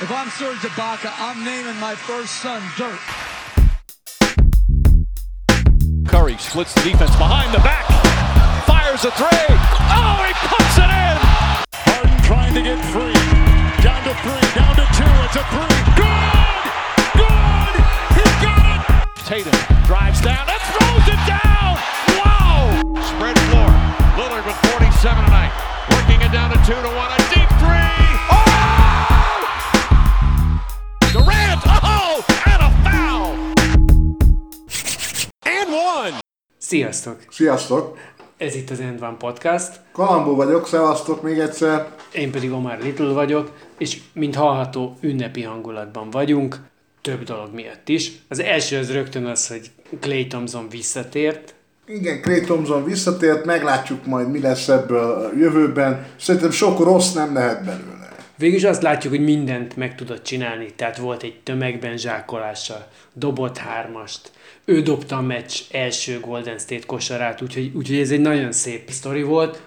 If I'm Serge Ibaka, I'm naming my first son Dirt. Curry splits the defense behind the back, fires a three. Oh, he puts it in. Harden trying to get free. Down to three, down to two. It's a three. Good! Good! He got it! Tatum drives down and throws it down. Wow! Spread floor. Lillard with 47 tonight. Working it down to two to one. A deep three. Sziasztok! Sziasztok! Ez itt az End One Podcast, Kalambó vagyok, szevasztok még egyszer. én pedig Omar Little vagyok, és mint hallható, ünnepi hangulatban vagyunk, több dolog miatt is. Az első az rögtön az, hogy Clay Thompson visszatért, Igen, Clay Thompson visszatért, meglátjuk majd mi lesz ebből a jövőben. Szerintem sok rossz nem lehet belőle. Végülis azt látjuk, hogy mindent meg tudott csinálni, tehát volt egy tömegben zsákolása, dobott hármast, ő dobta a meccs első Golden State kosarát, úgyhogy, úgyhogy ez egy nagyon szép sztori volt.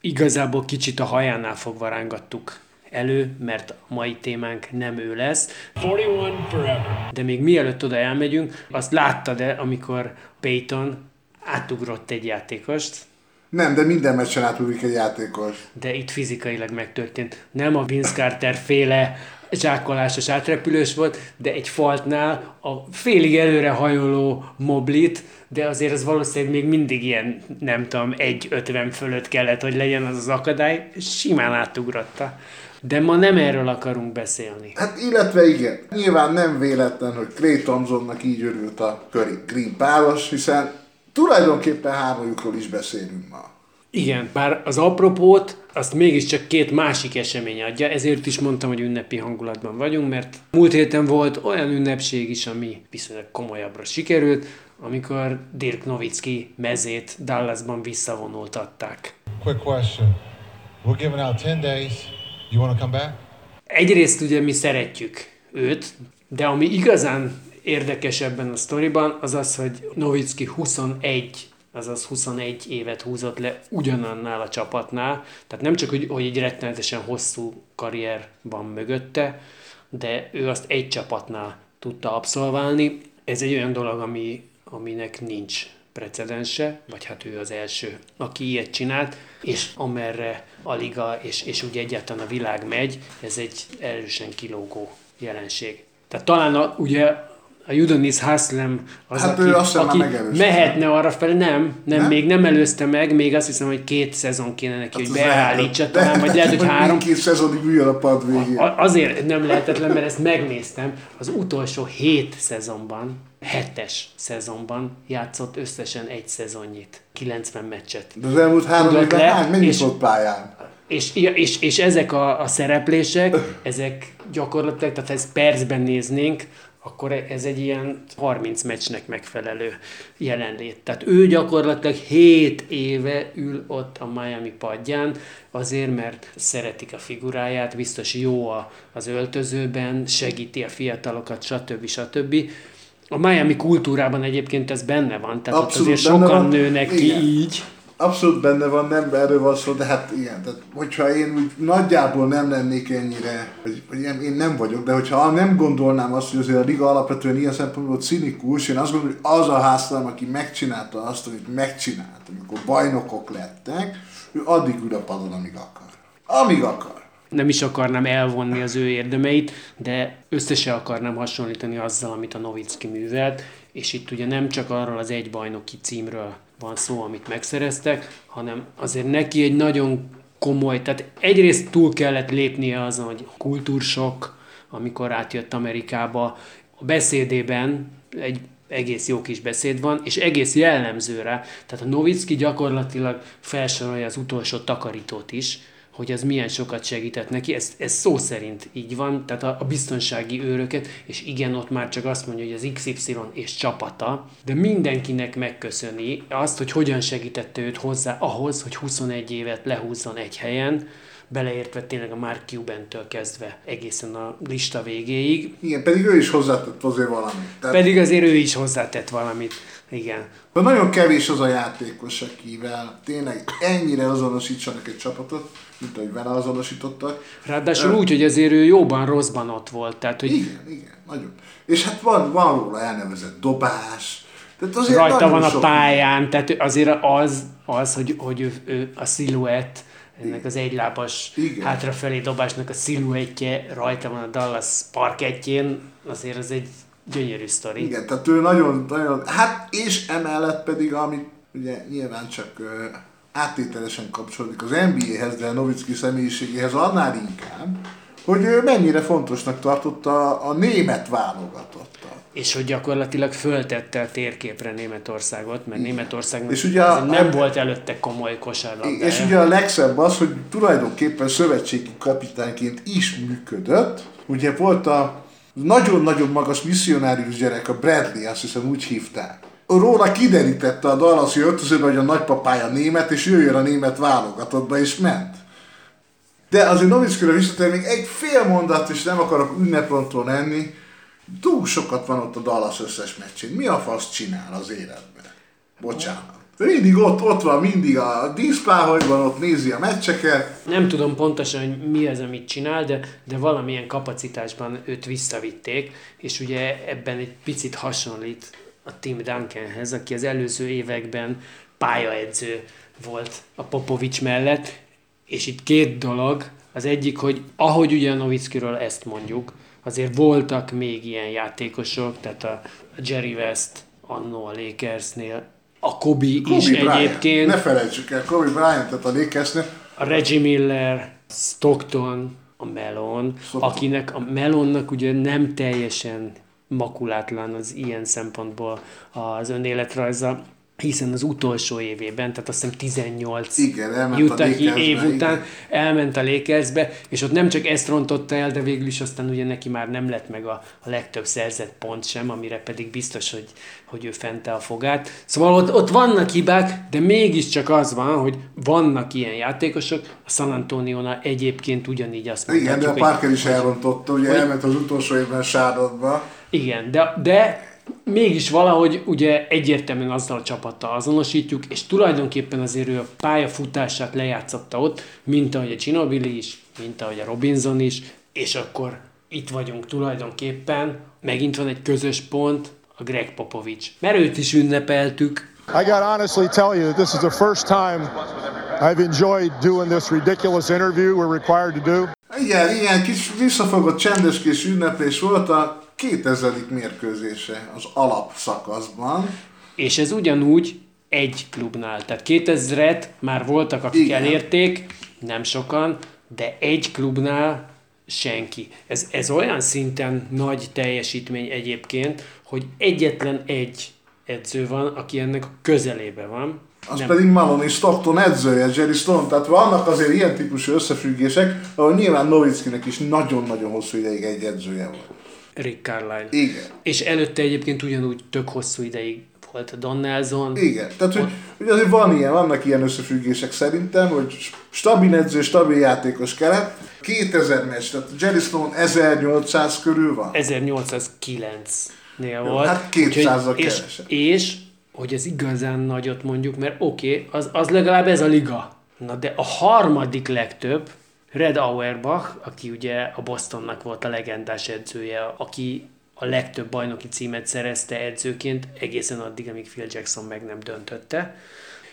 Igazából kicsit a hajánál fogva rángattuk elő, mert a mai témánk nem ő lesz. 41 forever. De még mielőtt oda elmegyünk, azt láttad-e, amikor Peyton átugrott egy játékost, Nem, de minden meccsen átugrik egy játékos. de itt fizikailag megtörtént. Nem a Vince Carter féle zsákolásos átrepülős volt, de egy faltnál a félig előre hajoló moblit, de azért az valószínűleg még mindig ilyen, nem tudom, 1,50 fölött kellett, hogy legyen az az akadály, simán átugrotta. De ma nem erről akarunk beszélni. Hát illetve igen, nyilván nem véletlen, hogy Clay Thompsonnak így örült a Curry Green páros, hiszen tulajdonképpen hármajukról is beszélünk ma. Igen, bár az apropót azt mégiscsak két másik esemény adja, ezért is mondtam, hogy ünnepi hangulatban vagyunk, mert múlt héten volt olyan ünnepség is, ami viszonylag komolyabbra sikerült, amikor Dirk Nowitzki mezét Dallasban visszavonultatták. Quick question. We're giving out 10 days. You want to come back? Egyrészt ugye mi szeretjük őt, de ami igazán érdekes ebben a sztoriban, az az, hogy Nowitzki 21 azaz 21 évet húzott le ugyanannál a csapatnál. Tehát nem csak, hogy, hogy egy rettenetesen hosszú karrier van mögötte, de ő azt egy csapatnál tudta abszolválni. Ez egy olyan dolog, ami, aminek nincs precedense, vagy hát ő az első, aki ilyet csinált, és amerre a liga és, és úgy egyáltalán a világ megy, ez egy erősen kilógó jelenség. Tehát talán a, ugye a Udonis Haslem az, Hát aki, azt aki mehetne arra fel, nem, nem, Nem? még nem előzte meg, még azt hiszem, hogy két szezon kéne neki, hogy Az beállítsa, lehet, talán, vagy lehet, hogy három. Két szezonig üljön a pad végén. Azért nem lehetetlen, mert ezt megnéztem. Az utolsó hét szezonban, hetes szezonban játszott összesen egy szezonnyit, 90 meccset. De az elmúlt három évben hány, mennyit és- volt pályán? És, és, és ezek a, a szereplések, ezek gyakorlatilag, tehát ha ezt percben néznénk, akkor ez egy ilyen 30 meccsnek megfelelő jelenlét. Tehát ő gyakorlatilag 7 éve ül ott a Miami padján, azért, mert szeretik a figuráját, biztos jó az öltözőben, segíti a fiatalokat, stb. stb. A Miami kultúrában egyébként ez benne van, tehát Abszolút ott azért sokan van. nőnek ki Igen. így. Abszolút benne van, nem erről van szó, de hát igen, tehát hogyha én nagyjából nem lennék ennyire, hogy, hogy én, én nem vagyok, de hogyha nem gondolnám azt, hogy azért a liga alapvetően ilyen szempontból cinikus, én azt gondolom, hogy az a háztalám, aki megcsinálta azt, amit megcsinált, amikor bajnokok lettek, ő addig ül a padon, amíg akar. Amíg akar. nem is akarnám elvonni az ő érdemeit, de össze se akarnám hasonlítani azzal, amit a Novicki művelt, és itt ugye nem csak arról az egy bajnoki címről van szó, amit megszereztek, hanem azért neki egy nagyon komoly, tehát egyrészt túl kellett lépnie azon, hogy kultúrsok, amikor átjött Amerikába, a beszédében egy egész jó kis beszéd van, és egész jellemző rá. Tehát a Novicki gyakorlatilag felsorolja az utolsó takarítót is, hogy az milyen sokat segített neki, ez, ez szó szerint így van, tehát a, a biztonsági őröket, és igen, ott már csak azt mondja, hogy az XY és csapata, de mindenkinek megköszöni azt, hogy hogyan segítette őt hozzá ahhoz, hogy 21 évet lehúzzon egy helyen, beleértve tényleg a Mark Cuban-től kezdve egészen a lista végéig. Igen, pedig ő is hozzátett azért valamit. Tehát Pedig azért ő is hozzátett valamit. Igen. de nagyon kevés az a játékos, akivel tényleg ennyire azonosítsanak egy csapatot, mint ahogy vele azonosítottak. Ráadásul úgy, hogy azért ő jóban rosszban ott volt. Tehát, hogy Igen, igen, nagyon. És hát van, van róla elnevezett dobás. Tehát azért rajta van a sok- pályán, tehát azért az, az hogy, hogy ő, ő a sziluett, ennek az egylábas Igen. hátrafelé dobásnak a sziluettje rajta van a Dallas parkettjén, azért az egy gyönyörű sztori. Igen, tehát ő nagyon, nagyon, hát és emellett pedig, ami ugye nyilván csak ö, áttételesen kapcsolódik az NBA-hez, de Novicki személyiségéhez annál inkább, hogy ő mennyire fontosnak tartotta a német válogatottat. És hogy gyakorlatilag föltette a térképre Németországot, mert Németországnak És ugye a- nem volt előtte komoly kosárlabdája. És ugye a legszebb az, hogy tulajdonképpen szövetségi kapitányként is működött. Ugye volt a nagyon-nagyon magas misszionárius gyerek, a Bradley, azt hiszem úgy hívták. Róla kiderítette a Dallasi öltözőben, hogy a nagypapája német, és jöjjön a német válogatottba, és ment. De azért Novickőre visszatér még egy fél mondat, és nem akarok ünneprontól lenni. Túl sokat van ott a Dallas összes meccsén. Mi a fasz csinál az életben? Bocsánat. Mindig ott, ott van, mindig a díszpáholyban, ott nézi a meccseket. Nem tudom pontosan, hogy mi az, amit csinál, de, de valamilyen kapacitásban őt visszavitték, és ugye ebben egy picit hasonlít a Tim Duncanhez, aki az előző években pályaedző volt a Popovics mellett, és itt két dolog, az egyik, hogy ahogy ugye a Novickiről ezt mondjuk, azért voltak még ilyen játékosok, tehát a Jerry West annó a Lakersnél, a Kobe, Kobe is Bryant. egyébként, Ne felejtsük el, Kobe Bryant-et a Lakersnél. a Reggie Miller, Stockton, a Melon, Stockton. akinek a Melonnak ugye nem teljesen makulátlan az ilyen szempontból az önéletrajza, hiszen az utolsó évében, tehát azt hiszem 18 Igen, Utah év után igen. elment a Lakersbe, és ott nem csak ezt rontotta el, de végül is aztán ugye neki már nem lett meg a, a legtöbb szerzett pont sem, amire pedig biztos, hogy, hogy ő fente a fogát. Szóval ott, ott vannak hibák, de mégiscsak az van, hogy vannak ilyen játékosok. A San Antonio-nál egyébként ugyanígy azt Igen, de a Parker is elrontotta, ugye hogy- elment az utolsó évben Sárlottba. igen, de, de mégis valahogy ugye egyértelműen azzal a csapattal azonosítjuk, és tulajdonképpen azért ő a pályafutását lejátszotta ott, mint ahogy a Ginobili is, mint ahogy a Robinson is, és akkor itt vagyunk tulajdonképpen, megint van egy közös pont, a Greg Popovich. Mert őt is ünnepeltük, I got honestly tell you that this is the first time I've enjoyed doing this ridiculous interview we're required to do. Igen, igen, kis visszafogott csendes kis ünneplés volt a 2000. mérkőzése az alapszakaszban. És ez ugyanúgy egy klubnál. Tehát 2000-et már voltak, akik Igen. Elérték, nem sokan, de egy klubnál senki. Ez, ez olyan szinten nagy teljesítmény egyébként, hogy egyetlen egy edző van, aki ennek a közelébe van. Az nem. pedig Maloney Stockton edzője, Jerry Stone. Tehát vannak azért ilyen típusú összefüggések, ahol nyilván Novickinek is nagyon-nagyon hosszú ideig egy edzője volt. Rick Carlisle. Igen. És előtte egyébként ugyanúgy tök hosszú ideig volt a Don Nelson. Igen, tehát hogy, hogy azért van ilyen, vannak ilyen összefüggések szerintem, hogy stabil edző, stabil játékos keret. 2000 meccs, tehát Jerry Stone 1800 körül van. 1809-nél volt. hát 200-zal Úgyhogy- és, és, hogy ez igazán nagyot mondjuk, mert oké, okay, az, az legalább ez a liga. Na de a harmadik legtöbb, Red Auerbach, aki ugye a Bostonnak volt a legendás edzője, aki a legtöbb bajnoki címet szerezte edzőként egészen addig, amíg Phil Jackson meg nem döntötte.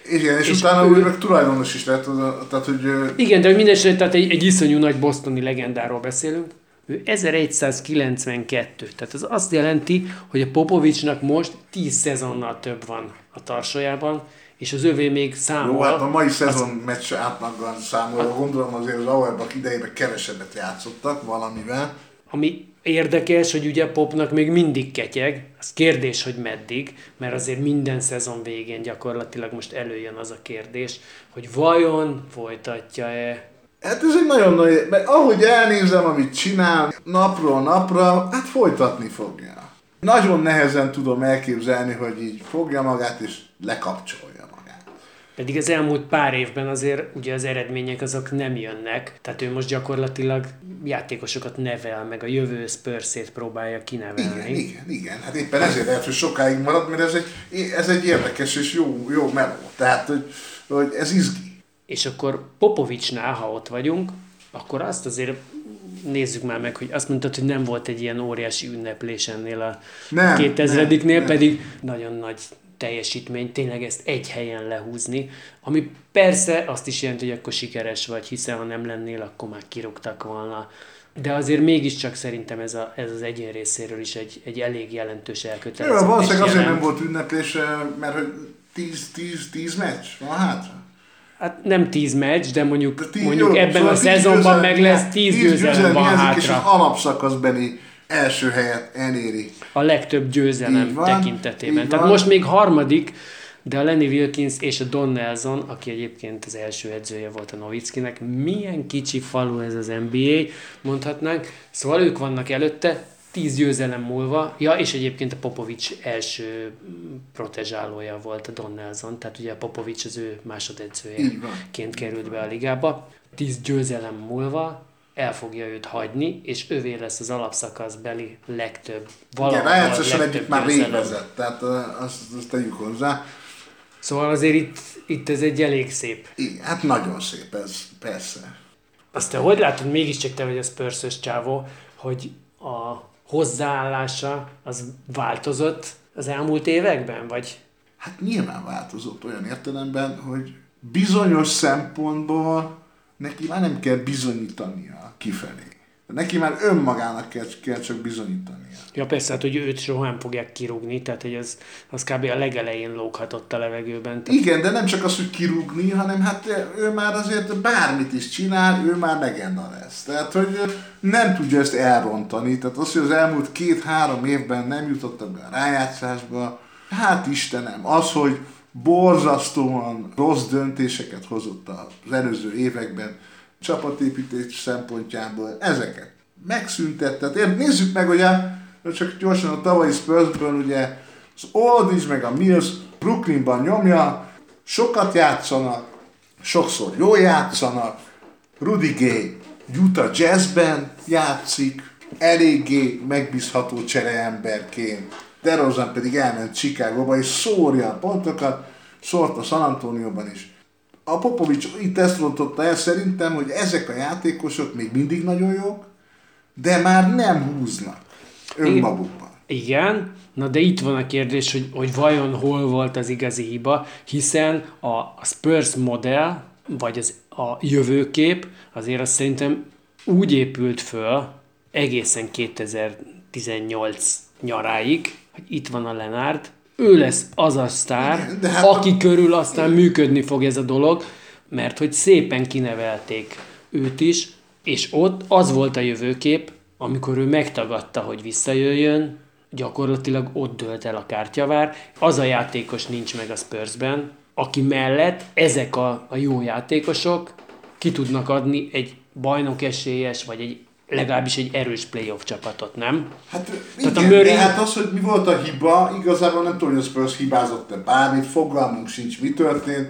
Igen, és, És utána ő- ő meg tulajdonos is lett, tehát hogy Igen, de mindesetre, tehát egy, egy iszonyú nagy bosztoni legendáról beszélünk. Ő 1192, tehát ez azt jelenti, hogy a Popovicsnak most 10 szezonnal több van a tarsajában, és az övé még számol. jó, hát a mai szezon meccs átlagban számolva, gondolom azért az Auerbach idejében kevesebbet játszottak valamivel. Ami érdekes, hogy ugye Popnak még mindig ketyeg, az kérdés, hogy meddig, mert azért minden szezon végén gyakorlatilag most előjön az a kérdés, hogy vajon folytatja-e Hát ez egy nagyon nagy, mert ahogy elnézem, amit csinál napról napra, hát folytatni fogja. Nagyon nehezen tudom elképzelni, hogy így fogja magát és lekapcsolja magát. Pedig az elmúlt pár évben azért ugye az eredmények azok nem jönnek, tehát ő most gyakorlatilag játékosokat nevel, meg a jövő spurs próbálja kinevelni. Igen, igen, igen. Hát éppen ezért lehet, hogy sokáig marad, mert ez egy, ez egy érdekes és jó, jó meló. Tehát, hogy, hogy ez izgi. És akkor Popovicsnál, ha ott vagyunk, akkor azt azért nézzük már meg, hogy azt mondtad, hogy nem volt egy ilyen óriási ünneplés ennél a Nem, 2000-nél, nem, nem. pedig nagyon nagy teljesítmény, tényleg ezt egy helyen lehúzni, ami persze azt is jelenti, hogy akkor sikeres vagy, hiszen ha nem lennél, akkor már kirúgtak volna. De azért mégiscsak szerintem ez, a, ez az egyén részéről is egy, egy elég jelentős Jó, elköteleződés valószínűleg azért nem volt ünneplés, mert hogy 10-10 meccs van hátra. Hát nem 10 meccs, de mondjuk, De tíz- mondjuk jó, ebben szóval a szezonban meg lesz 10 győzelem van hiányzik, És az hátra. Első helyet eléri. a legtöbb győzelem Így van, tekintetében. Tehát van. most még harmadik, de a Lenny Wilkins és a Don Nelson, aki egyébként az első edzője volt a Novickinek, milyen kicsi falu ez az NBA, mondhatnánk. Szóval ők vannak előtte, tíz győzelem múlva, ja, és egyébként a Popovics első mm, protezsálója volt a Don Nelson, tehát ugye a Popovics az ő másodedzőjeként került be a ligába. Tíz győzelem múlva el fogja őt hagyni, és ővé lesz az alapszakaszbeli legtöbb, Igen, legtöbb egyik már rég vezet, tehát azt, azt tegyük hozzá. Szóval azért itt, itt ez egy elég szép. Igen, hát nagyon szép ez, persze. Azt te hogy látod, mégiscsak te vagy a spurs csávó, hogy a hozzáállása az változott az elmúlt években, vagy Hát nyilván változott olyan értelemben, hogy bizonyos szempontból neki már nem kell bizonyítania kifelé. Neki már önmagának kell, kell csak bizonyítania. Ja persze, hát hogy őt soha nem fogják kirúgni, tehát hogy az, az kb. a legelején lóghatott a levegőben. Tehát Igen, de nem csak az, hogy kirúgni, hanem hát ő már azért bármit is csinál, ő már legenda lesz. Tehát, hogy nem tudja ezt elrontani. Tehát az, hogy az elmúlt két-három évben nem jutottak be a rájátszásba, hát Istenem, az, hogy borzasztóan rossz döntéseket hozott az előző években, csapatépítés szempontjából, ezeket megszüntette. Tehát nézzük meg, ugye, csak gyorsan a tavalyi Spursből, ugye az Aldridge meg a Mills Brooklynban nyomja, sokat játszanak, sokszor jól játszanak, Rudy Gay Utah Jazzben játszik, eléggé megbízható csereemberként, DeRozan pedig elment Chicagóba és szórja a pontokat, szórt a San Antonioban is. A Popovics itt ezt rontotta el szerintem, hogy ezek a játékosok még mindig nagyon jók, de már nem húznak önmagukban. Igen, na de itt van a kérdés, hogy, hogy vajon hol volt az igazi hiba, hiszen a, Spurs modell, vagy az, a jövőkép azért azt szerintem úgy épült föl egészen 2018 nyaráig, hogy itt van a Lenárd, ő lesz az a sztár, de hát aki körül aztán működni fog ez a dolog, mert hogy szépen kinevelték őt is, és ott az volt a jövőkép, amikor ő megtagadta, hogy visszajöjjön, gyakorlatilag ott dölt el a kártyavár. Az a játékos nincs meg a Spursben, aki mellett ezek a, a jó játékosok ki tudnak adni egy bajnok esélyes, vagy egy legalábbis egy erős playoff csapatot, nem? Hát Tehát igen, a Murray- de hát az, hogy mi volt a hiba, igazából nem tudom, hogy a Spurs hibázott-e bármit, fogalmunk sincs, mi történt.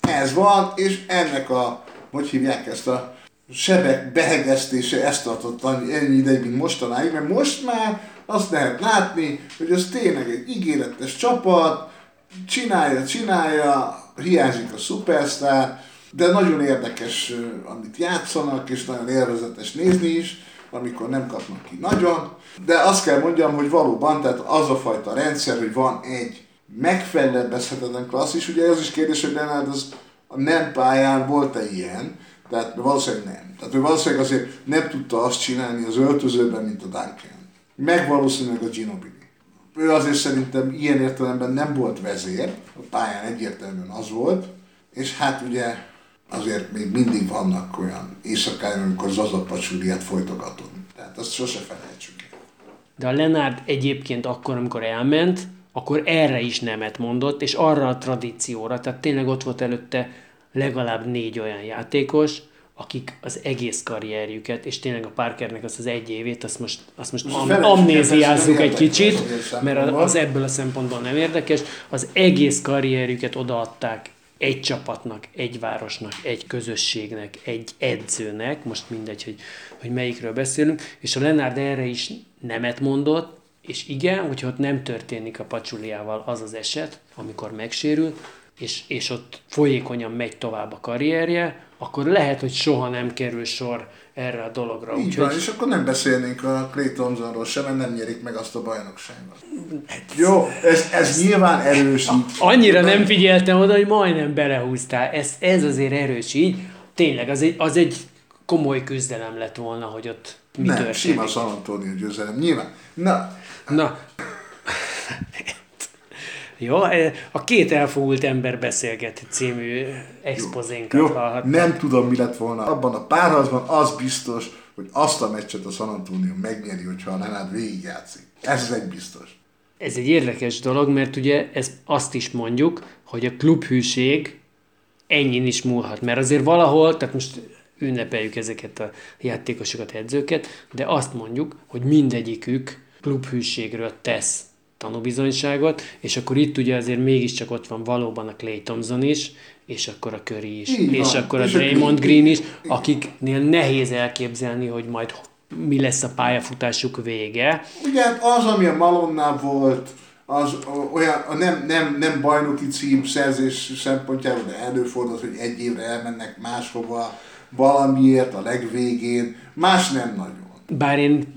Ez van, és ennek a, hogy hívják ezt a sebek behegesztése ezt tartott annyi, ennyi ideig, mint mostanáig, mert most már azt lehet látni, hogy ez tényleg egy ígéretes csapat, csinálja, csinálja, hiányzik a szupersztár, de nagyon érdekes, amit játszanak, és nagyon élvezetes nézni is, amikor nem kapnak ki nagyon. De azt kell mondjam, hogy valóban, tehát az a fajta rendszer, hogy van egy megfelebbezhetetlen klasszis, ugye az is kérdés, hogy Leonard az a nem pályán volt-e ilyen, tehát valószínűleg nem. Tehát ő valószínűleg azért nem tudta azt csinálni az öltözőben, mint a Duncan. Meg valószínűleg a Ginobili. Ő azért szerintem ilyen értelemben nem volt vezér, a pályán egyértelműen az volt, és hát ugye azért még mindig vannak olyan éjszakái, amikor Zaza Pacsúriát folytogatom. Tehát azt sose felejtsük el. De a Lenárd egyébként akkor, amikor elment, akkor erre is nemet mondott, és arra a tradícióra, tehát tényleg ott volt előtte legalább négy olyan játékos, akik az egész karrierjüket, és tényleg a Parkernek azt az egy évét, azt most, azt most am- amnéziázzuk egy kicsit, mert az ebből a szempontból nem érdekes, az egész karrierjüket odaadták egy csapatnak, egy városnak, egy közösségnek, egy edzőnek, most mindegy, hogy, hogy melyikről beszélünk, és a Lenárd erre is nemet mondott, és igen, hogyha ott nem történik a pacsuliával az az eset, amikor megsérül, és, és ott folyékonyan megy tovább a karrierje, akkor lehet, hogy soha nem kerül sor erre a dologra. Így Úgyhogy van, és akkor nem beszélnénk a Clay Thompsonról sem, mert nem nyerik meg azt a bajnokságot. Jó, ez, ez nyilván erős így. annyira nem figyeltem oda, hogy majdnem belehúztál. Ez, ez azért erős így. Tényleg, az egy, az egy komoly küzdelem lett volna, hogy ott mi nem, történik. sima San Antonio győzelem, nyilván. Na, Na, jó, e, a két elfogult ember beszélget című expozénkat jó, hallhattam. nem tudom, mi lett volna. Abban a párharcban az biztos, hogy azt a meccset a San Antonio megnyeri, hogyha a Lenárd végigjátszik. Ez egy biztos. Ez egy érdekes dolog, mert ugye ez azt is mondjuk, hogy a klubhűség ennyin is múlhat. Mert azért valahol, tehát most ünnepeljük ezeket a játékosokat, edzőket, de azt mondjuk, hogy mindegyikük klubhűségről tesz tanúbizonyságot, és akkor itt ugye azért mégiscsak ott van valóban a Clay Thompson is, és akkor a Curry is, Így és van. akkor a És Draymond Green- Green is, akiknél nehéz elképzelni, hogy majd mi lesz a pályafutásuk vége. Ugye hát az, ami a Malonnál volt, az olyan, a nem, nem, nem bajnoki cím szerzés szempontjából, de előfordult, hogy egy évre elmennek máshova, valamiért a legvégén, más nem nagyon. Bár én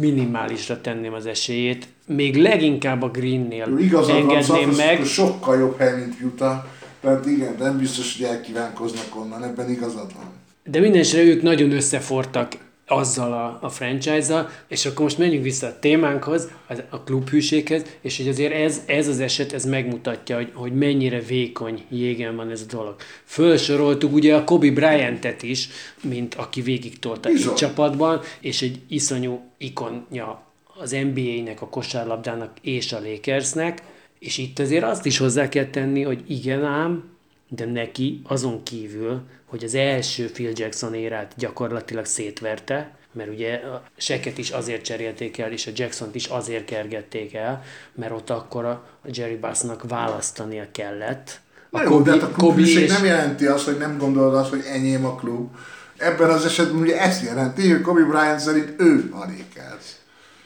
minimálisra tenném az esélyét, még leginkább a Greennél Igazad van, engedném San meg, sokkal jobb hely, mint Utah. Tehát igen, nem biztos, hogy elkívánkoznak onnan, ebben igazad van. de mindenesetre ők nagyon összefortak azzal a, a franchise-zal, és akkor most menjünk vissza a témánkhoz, az- a klubhűséghez, és hogy azért ez, ez az eset, ez megmutatja, hogy, hogy mennyire vékony jégen van ez a dolog. Fölsoroltuk ugye a Kobe Bryant-et is, mint aki végig tolta egy csapatban, és egy iszonyú ikonja az NBA-nek, a kosárlabdának és a Lakersnek, és itt azért azt is hozzá kell tenni, hogy igen ám, de neki azon kívül, hogy az első Phil Jackson érát gyakorlatilag szétverte, mert ugye a Seket is azért cserélték el, és a Jackson-t is azért kergették el, mert ott akkor a Jerry Bassnak választania kellett. Na jó, de hát a Kobe és- nem jelenti azt, hogy nem gondolod azt, hogy enyém a klub. Ebben az esetben ugye ezt jelenti, hogy Kobe Bryant szerint ő a Lakers.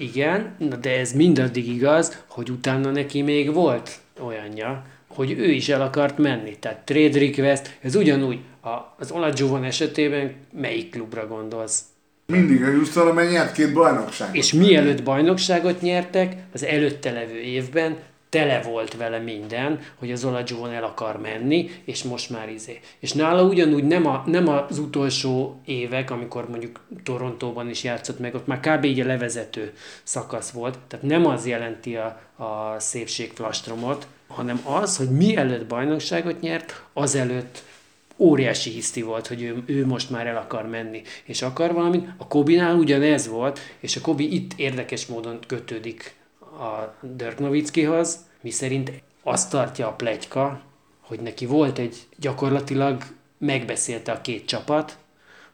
Igen, na de ez mindaddig igaz, hogy utána neki még volt olyanja, hogy ő is el akart menni. Tehát trade request, ez ugyanúgy a, az Olajuwon esetében melyik klubra gondolsz? Mindig a Houston, amely nyert két bajnokságot. És mielőtt bajnokságot nyertek, az előtte levő évben tele volt vele minden, hogy az Olajuwon el akar menni, és most már izé. És nála ugyanúgy nem, a, nem az utolsó évek, amikor mondjuk Torontóban is játszott meg, ott már kb. így a levezető szakasz volt, tehát nem az jelenti a, a szépségflastromot, hanem az, hogy mielőtt bajnokságot nyert, azelőtt óriási hiszti volt, hogy ő, ő most már el akar menni, és akar valamit. A Kobinál ugyanez volt, és a Kobi itt érdekes módon kötődik a Dirk Nowitzkihoz, miszerint azt tartja a plegyka, hogy neki volt egy gyakorlatilag megbeszélte a két csapat,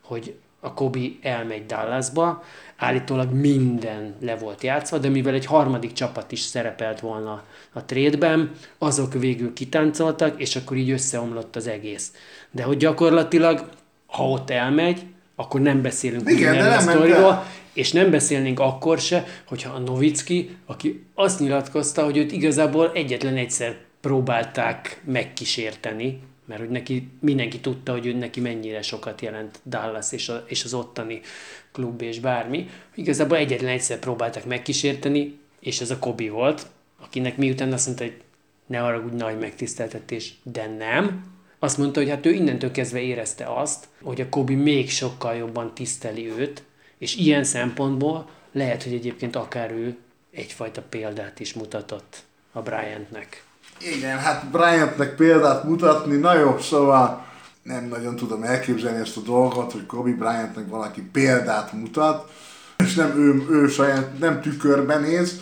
hogy a Kobi elmegy Dallasba, állítólag minden le volt játszva, de mivel egy harmadik csapat is szerepelt volna a trédben, azok végül kitáncoltak, és akkor így összeomlott az egész. De hogy gyakorlatilag, ha ott elmegy, akkor nem beszélünk Igen, de nem sztoriról. És nem beszélnénk akkor se, hogyha a Novicki, aki azt nyilatkozta, hogy őt igazából egyetlen egyszer próbálták megkísérteni, mert hogy neki, mindenki tudta, hogy ő neki mennyire sokat jelent Dallas és, a, és az ottani klub és bármi. Igazából egyetlen egyszer próbálták megkísérteni, és ez a Kobi volt, akinek miután azt mondta, hogy ne haragudj, nagy megtiszteltetés, de nem. Azt mondta, hogy hát ő innentől kezdve érezte azt, hogy a Kobi még sokkal jobban tiszteli őt, és ilyen szempontból lehet, hogy egyébként akár ő egyfajta példát is mutatott a Bryantnek. Igen, hát Bryantnek példát mutatni, na jó, szóval nem nagyon tudom elképzelni ezt a dolgot, hogy Kobe Bryantnek valaki példát mutat, és nem ő, ő saját, nem tükörben néz.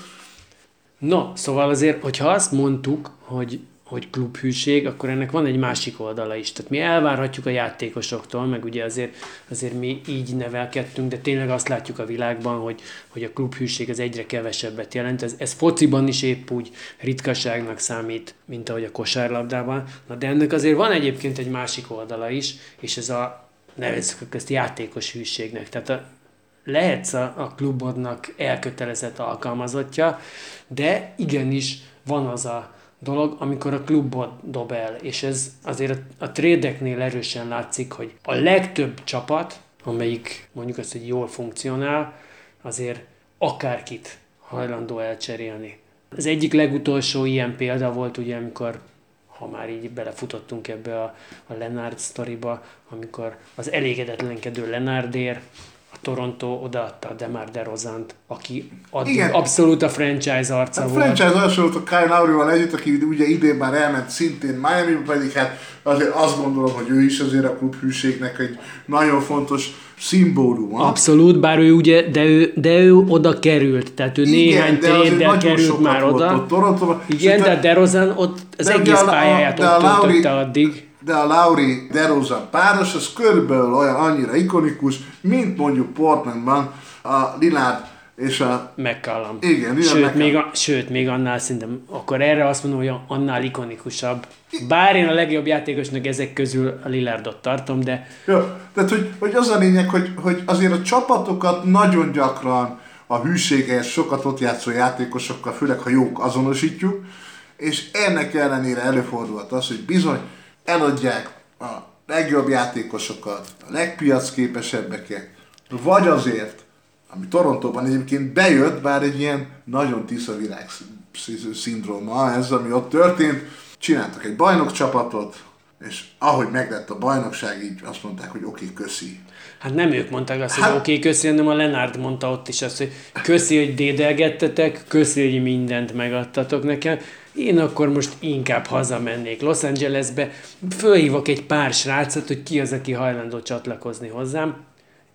No, szóval azért, hogyha azt mondtuk, hogy hogy klubhűség, akkor ennek van egy másik oldala is. Tehát mi elvárhatjuk a játékosoktól, meg ugye azért, azért mi így nevelkedtünk, de tényleg azt látjuk a világban, hogy, hogy a klubhűség az egyre kevesebbet jelent. Ez, ez fociban is épp úgy ritkaságnak számít, mint ahogy a kosárlabdában. Na de ennek azért van egyébként egy másik oldala is, és ez a nevezzük ezt játékos hűségnek. Tehát a, lehetsz a, a klubodnak elkötelezett alkalmazottja, de igenis van az a dolog, amikor a klubot dob el, és ez azért a, trédeknél erősen látszik, hogy a legtöbb csapat, amelyik mondjuk azt, hogy jól funkcionál, azért akárkit hajlandó elcserélni. Az egyik legutolsó ilyen példa volt ugye, amikor ha már így belefutottunk ebbe a, a Lenard sztoriba, amikor az elégedetlenkedő Lenardér Toronto odaadta Demar DeRozant, aki addig Igen. abszolút a franchise arca hát volt. franchise arca volt a Kyle Lowry-val együtt, aki ugye idén már elment szintén miami pedig hát azért azt gondolom, hogy ő is azért a klubhűségnek egy nagyon fontos szimbóluma. Abszolút, bár ő ugye, de ő, de ő oda került, tehát ő Igen, néhány tréddel került már oda. Ott Torontoban. Igen, de DeRozan ott az egész pályáját ott töltötte addig de a Lauri DeRozan páros, az körülbelül olyan annyira ikonikus, mint mondjuk Portlandban a Lillard és a... McCallum. Igen, sőt, még a, sőt, még annál szerintem, akkor erre azt mondom, hogy annál ikonikusabb. Bár én a legjobb játékosnak ezek közül a Lillardot tartom, de... Ja, tehát hogy, hogy az a lényeg, hogy, hogy azért a csapatokat nagyon gyakran a hűséges, sokat ott játszó játékosokkal, főleg ha jók, azonosítjuk, és ennek ellenére előfordulhat az, hogy bizony eladják a legjobb játékosokat, a legpiacképesebbeket, vagy azért, ami Torontóban egyébként bejött, bár egy ilyen nagyon tisza világ szindróma, ez ami ott történt, csináltak egy bajnokcsapatot, és ahogy meglett a bajnokság, így azt mondták, hogy oké, okay, köszi. Hát nem ők mondták azt, hát, hogy oké, okay, köszi, hanem a Lenárd mondta ott is azt, hogy köszi, hogy dédelgettetek, köszi, hogy mindent megadtatok nekem én akkor most inkább hazamennék Los Angelesbe, fölhívok egy pár srácot, hogy ki az, aki hajlandó csatlakozni hozzám,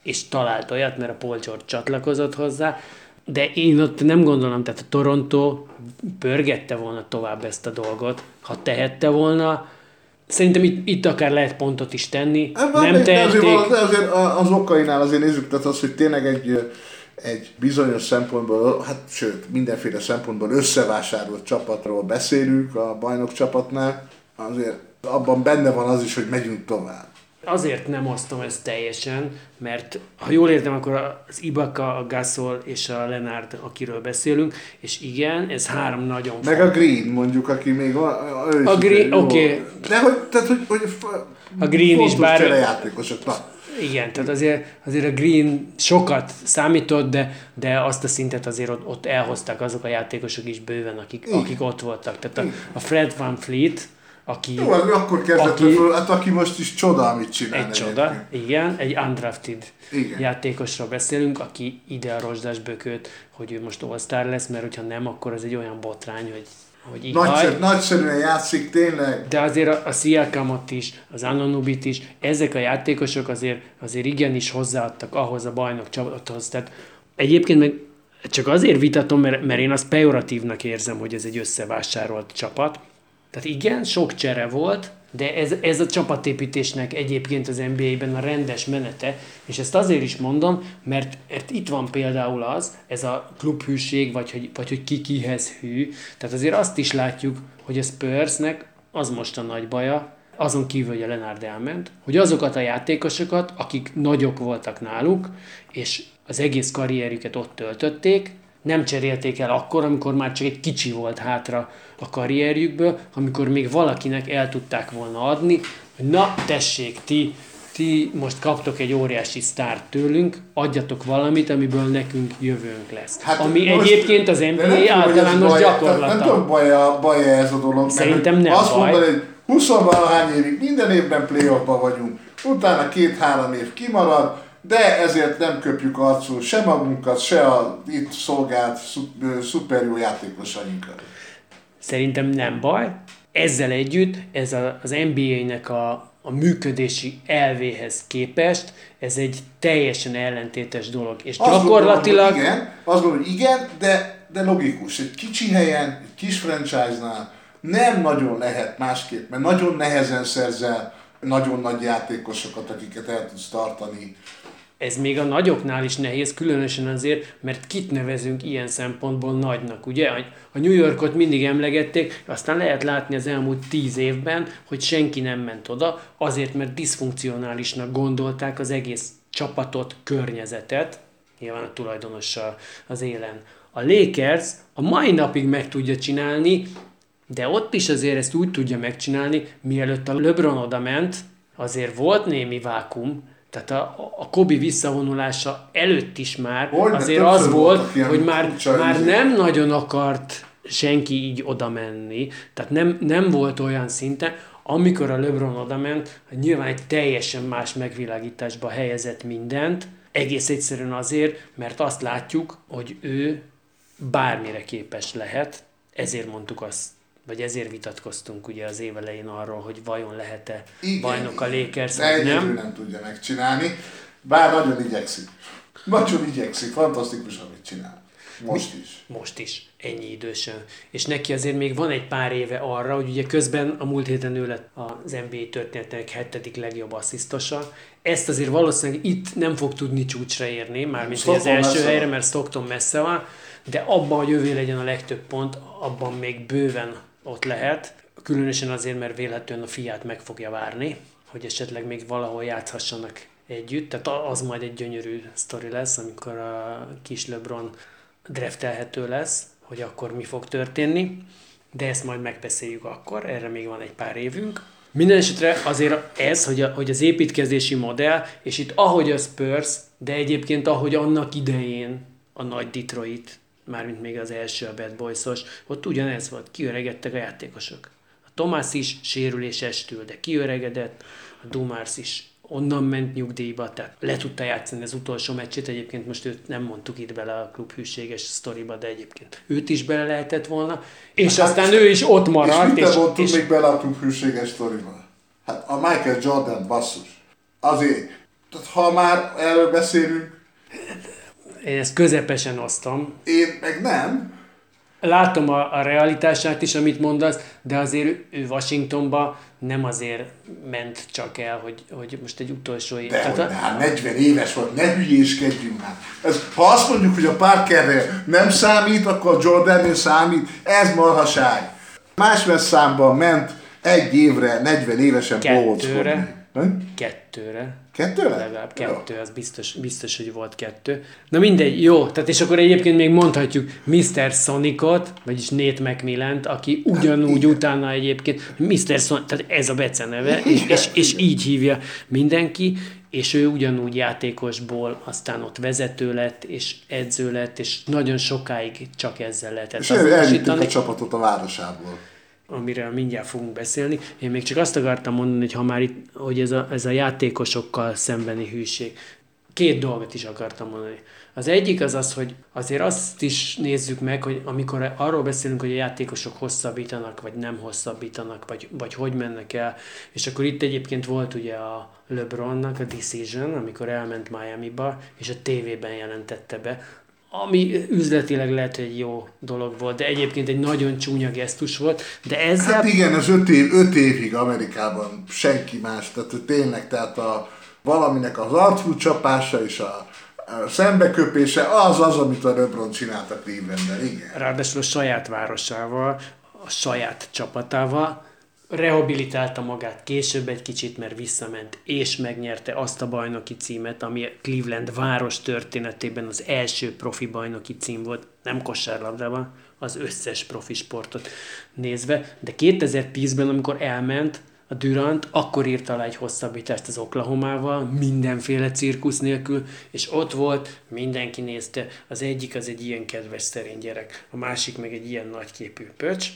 és talált olyat, mert a Paul George csatlakozott hozzá, de én ott nem gondolom, tehát a Toronto pörgette volna tovább ezt a dolgot, ha tehette volna, Szerintem itt, itt akár lehet pontot is tenni. Ebben nem tehették. Azért, azért az okainál azért nézzük, tehát az, hogy tényleg egy egy bizonyos szempontból, hát sőt, mindenféle szempontból összevásárolt csapatról beszélünk a bajnok csapatnál, azért abban benne van az is, hogy megyünk tovább. Azért nem osztom ezt teljesen, mert ha jól értem, akkor az Ibaka, a Gasol és a Lenard, akiről beszélünk, és igen, ez három nagyon Meg font. a Green mondjuk, aki még van. A Green, oké. Okay. De hogy, tehát, hogy, hogy a Green is bár... játékosok. Na, igen, tehát azért, azért a Green sokat számított, de, de azt a szintet azért ott, ott elhozták azok a játékosok is bőven, akik, akik ott voltak. Tehát a, a Fred Van Fleet, aki... Jó, akkor kezdett aki, föl, hát aki most is csoda, amit csinál. Egy csoda, egyébként. igen, egy undrafted igen. játékosról beszélünk, aki ide a rozsdás bököt, hogy ő most all lesz, mert hogyha nem, akkor az egy olyan botrány, hogy hogy így Nagyszer, nagyszerűen játszik, tényleg. De azért a, a Sziakamot is, az Anonubit is, ezek a játékosok azért, azért igenis hozzáadtak ahhoz a bajnok csapathoz. Tehát egyébként meg csak azért vitatom, mert, mert én azt pejoratívnak érzem, hogy ez egy összevásárolt csapat. Tehát igen, sok csere volt, de ez, ez a csapatépítésnek egyébként az NBA-ben a rendes menete, és ezt azért is mondom, mert, mert itt van például az, ez a klubhűség, vagy hogy, vagy hogy ki kihez hű, tehát azért azt is látjuk, hogy a Spursnek az most a nagy baja, azon kívül, hogy a Lenard elment, hogy azokat a játékosokat, akik nagyok voltak náluk, és az egész karrierüket ott töltötték, nem cserélték el akkor, amikor már csak egy kicsi volt hátra a karrierjükből, amikor még valakinek el tudták volna adni, hogy na tessék, ti, ti most kaptok egy óriási sztárt tőlünk, adjatok valamit, amiből nekünk jövőnk lesz. Hát Ami most, egyébként az NBA általános gyakorlata. Nem tudom, baj, baj ez a dolog. Szerintem nem azt baj. Mondani, hogy 20 valahány évig minden évben playoffban vagyunk, utána két-három év kimarad, de ezért nem köpjük arcul se magunkat, se a itt szolgált szuper jó játékosainkat. Szerintem nem baj. Ezzel együtt ez a, az NBA-nek a, a működési elvéhez képest ez egy teljesen ellentétes dolog. És azt gyakorlatilag... Gondolom, igen, azt gondolom, hogy igen, de, de logikus. Egy kicsi helyen, egy kis franchise-nál nem nagyon lehet másképp, mert nagyon nehezen szerzel nagyon nagy játékosokat, akiket el tudsz tartani. Ez még a nagyoknál is nehéz, különösen azért, mert kit nevezünk ilyen szempontból nagynak, ugye? A New Yorkot mindig emlegették, aztán lehet látni az elmúlt tíz évben, hogy senki nem ment oda, azért, mert diszfunkcionálisnak gondolták az egész csapatot, környezetet, nyilván a tulajdonossal az élen. A Lakers a mai napig meg tudja csinálni, de ott is azért ezt úgy tudja megcsinálni, mielőtt a LeBron oda ment, azért volt némi vákum, tehát a, a Kobi visszavonulása előtt is már Hogy, azért az volt, hogy már, már nem nagyon akart senki így oda menni, tehát nem, nem volt olyan szinte, amikor a LeBron oda ment, nyilván egy teljesen más megvilágításba helyezett mindent, egész egyszerűen azért, mert azt látjuk, hogy ő bármire képes lehet, ezért mondtuk azt, vagy ezért vitatkoztunk ugye az évelején arról, hogy vajon lehet-e Igen, bajnok a Lakers, vagy nem. nem tudja megcsinálni, bár nagyon igyekszik. Nagyon igyekszik, fantasztikus, amit csinál. Most is. Most is, ennyi idősen. És neki azért még van egy pár éve arra, hogy ugye közben a múlt héten ő lett az NBA történetek hetedik legjobb asszisztosa. Ezt azért valószínűleg itt nem fog tudni csúcsra érni, mármint az első helyre, mert Stockton messze van, de abban, hogy ővé legyen a legtöbb pont, abban még bőven ott lehet. Különösen azért, mert véletlenül a fiát meg fogja várni, hogy esetleg még valahol játszhassanak együtt. Tehát az majd egy gyönyörű sztori lesz, amikor a kis LeBron draftelhető lesz, hogy akkor mi fog történni. De ezt majd megbeszéljük akkor, erre még van egy pár évünk. Minden esetre azért ez, hogy, a, hogy az építkezési modell, és itt ahogy a Spurs, de egyébként ahogy annak idején a nagy Detroit mármint még az első a Bad Boys-os, ott ugyanez volt, kiöregedtek a játékosok. A Tomás is sérülésestől, de kiöregedett, a Dumars is onnan ment nyugdíjba, tehát le tudta játszani az utolsó meccsét, egyébként most őt nem mondtuk itt bele a klub hűséges sztoriba, de egyébként őt is bele lehetett volna, és hát, aztán ő is ott maradt. És mit mondtuk és... még bele a klub hűséges sztoriba? Hát a Michael Jordan basszus. Azért, tehát ha már erről beszélünk, én ezt közepesen osztom. Én meg nem. Látom a, a realitását is, amit mondasz, de azért ő Washingtonba nem azért ment csak el, hogy, hogy most egy utolsó év. De Tehát a... hát 40 éves volt, ne hülyéskedjünk már. Ez, ha azt mondjuk, hogy a Parkerre nem számít, akkor a Jordan számít, ez marhaság. Másfél számban ment egy évre, 40 évesen Kettőre. Kettőre. Kettőre? Legalább kettő, jó. az biztos, biztos, hogy volt kettő. Na mindegy, jó, tehát és akkor egyébként még mondhatjuk Mr. Sonicot, vagyis Nate mcmillan aki ugyanúgy hát, utána egyébként Mr. Sonic, tehát ez a beceneve, és, és, és így hívja mindenki, és ő ugyanúgy játékosból aztán ott vezető lett, és edző lett, és nagyon sokáig csak ezzel lehetett. És elvittük a csapatot a városából amiről mindjárt fogunk beszélni. Én még csak azt akartam mondani, hogy ha már itt, hogy ez a, ez a játékosokkal szembeni hűség. Két dolgot is akartam mondani. Az egyik az az, hogy azért azt is nézzük meg, hogy amikor arról beszélünk, hogy a játékosok hosszabbítanak, vagy nem hosszabbítanak, vagy, vagy hogy mennek el, és akkor itt egyébként volt ugye a LeBronnak a Decision, amikor elment Miami-ba, és a tévében jelentette be, ami üzletileg lehet, hogy egy jó dolog volt, de egyébként egy nagyon csúnya gesztus volt, de ezzel... Hát igen, az öt, év, öt évig Amerikában senki más, tehát tényleg, tehát a, valaminek az arcú csapása és a, a szembeköpése az az, amit a LeBron csinált a Clevelandben, igen. Ráadásul a saját városával, a saját csapatával, rehabilitálta magát később egy kicsit, mert visszament, és megnyerte azt a bajnoki címet, ami Cleveland város történetében az első profi bajnoki cím volt, nem kosárlabdában, az összes profi sportot nézve, de 2010-ben, amikor elment a Durant, akkor írt alá egy hosszabbítást az Oklahomával, mindenféle cirkusz nélkül, és ott volt, mindenki nézte, az egyik az egy ilyen kedves szerény gyerek, a másik meg egy ilyen nagyképű pöcs,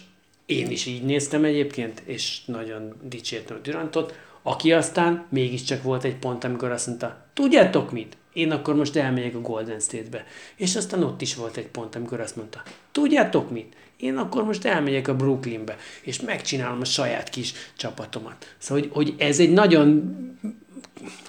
én is így néztem egyébként, és nagyon dicsértem a Durantot, aki aztán mégiscsak volt egy pont, amikor azt mondta, tudjátok mit? Én akkor most elmegyek a Golden State-be. És aztán ott is volt egy pont, amikor azt mondta, tudjátok mit? Én akkor most elmegyek a Brooklynbe, és megcsinálom a saját kis csapatomat. Szóval, hogy, hogy ez egy nagyon,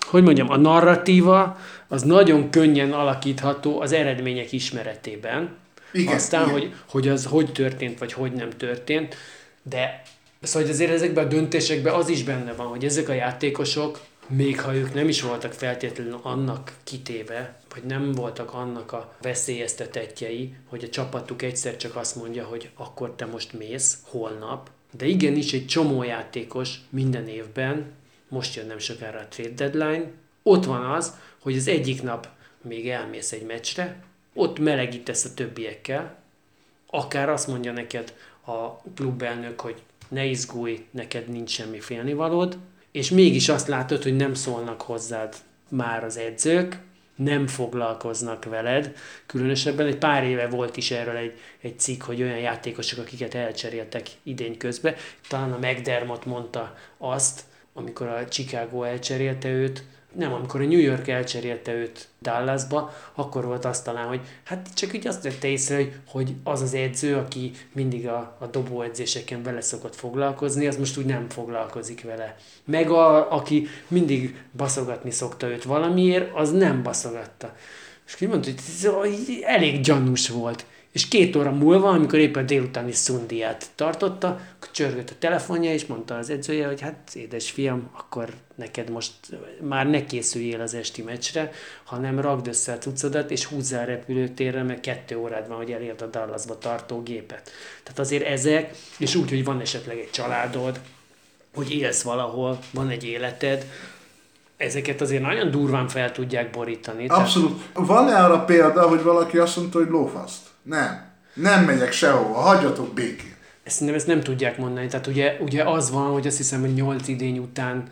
hogy mondjam, a narratíva az nagyon könnyen alakítható az eredmények ismeretében, igen, Aztán, igen. Hogy, hogy az hogy történt, vagy hogy nem történt, De szóval azért ezekben a döntésekben az is benne van, hogy ezek a játékosok, még ha ők nem is voltak feltétlenül annak kitéve, vagy nem voltak annak a veszélyeztetettjei, hogy a csapatuk egyszer csak azt mondja, hogy akkor te most mész, holnap, de igenis egy csomó játékos minden évben, most jön nem sokára a trade deadline, ott van az, hogy az egyik nap még elmész egy meccsre, ott melegítesz a többiekkel, akár azt mondja neked a klubelnök, hogy ne izgulj, neked nincs semmi félnivalód, és mégis azt látod, hogy nem szólnak hozzád már az edzők, nem foglalkoznak veled. Különösebben egy pár éve volt is erről egy, egy cikk, hogy olyan játékosok, akiket elcseréltek idény közben. Talán a McDermott mondta azt, amikor a Chicago elcserélte őt, nem, amikor a New York elcserélte őt Dallasba, akkor volt azt talán, hogy hát csak így azt tette észre, hogy, hogy az az edző, aki mindig a, a dobóedzéseken vele szokott foglalkozni, az most úgy nem foglalkozik vele. Meg a, aki mindig baszogatni szokta őt valamiért, az nem baszogatta. És kimondta, hogy elég gyanús volt. És két óra múlva, amikor éppen délutáni szundiát tartotta, csörgött a telefonja, és mondta az edzője, hogy hát édes fiam, akkor neked most már ne készüljél az esti meccsre, hanem ragd össze a cuccodat, és húzzál repülőtérre, mert kettő órád van, hogy elérd a Dallasba tartó gépet. Tehát azért ezek, és úgy, hogy van esetleg egy családod, hogy élsz valahol, van egy életed, ezeket azért nagyon durván fel tudják borítani. Abszolút. Van-e arra példa, hogy valaki azt mondta, hogy lófaszt? Nem. Nem megyek sehova, hagyjatok békén. Ezt nem, ezt nem tudják mondani. Tehát ugye, ugye az van, hogy azt hiszem, hogy nyolc idény után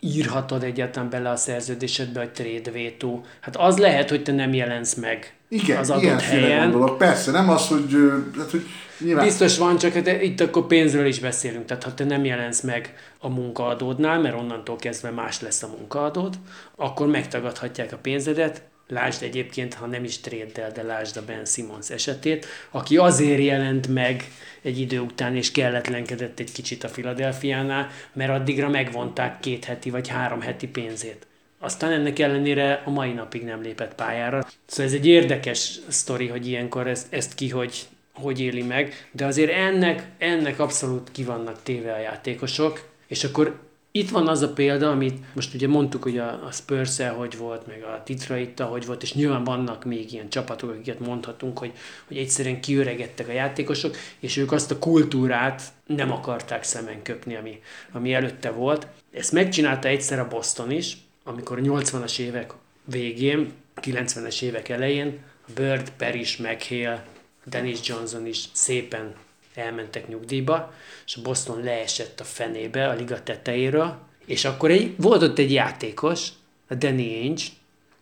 írhatod egyáltalán bele a szerződésedbe, hogy trade veto. Hát az lehet, hogy te nem jelensz meg Igen, az adott helyen. gondolok. Persze, nem az, hogy, hát, hogy nyilván... Biztos van, csak hát itt akkor pénzről is beszélünk. Tehát ha te nem jelensz meg a munkaadódnál, mert onnantól kezdve más lesz a munkaadód, akkor megtagadhatják a pénzedet, Lásd egyébként, ha nem is tréddel, de lásd a Ben Simmons esetét, aki azért jelent meg egy idő után, és kelletlenkedett egy kicsit a Filadelfiánál, mert addigra megvonták két heti vagy három heti pénzét. Aztán ennek ellenére a mai napig nem lépett pályára. Szóval ez egy érdekes sztori, hogy ilyenkor ezt, ezt ki hogy, hogy éli meg, de azért ennek, ennek abszolút ki vannak téve a játékosok, és akkor itt van az a példa, amit most ugye mondtuk, hogy a, a spurs hogy volt, meg a detroit hogy volt, és nyilván vannak még ilyen csapatok, akiket mondhatunk, hogy, hogy egyszerűen kiöregettek a játékosok, és ők azt a kultúrát nem akarták szemen köpni, ami, ami előtte volt. Ezt megcsinálta egyszer a Boston is, amikor a 80-as évek végén, 90-es évek elején Bird, Parrish, McHale, Dennis Johnson is szépen elmentek nyugdíjba, és a Boston leesett a fenébe a liga tetejéről, és akkor egy, volt ott egy játékos, a Danny Ainge,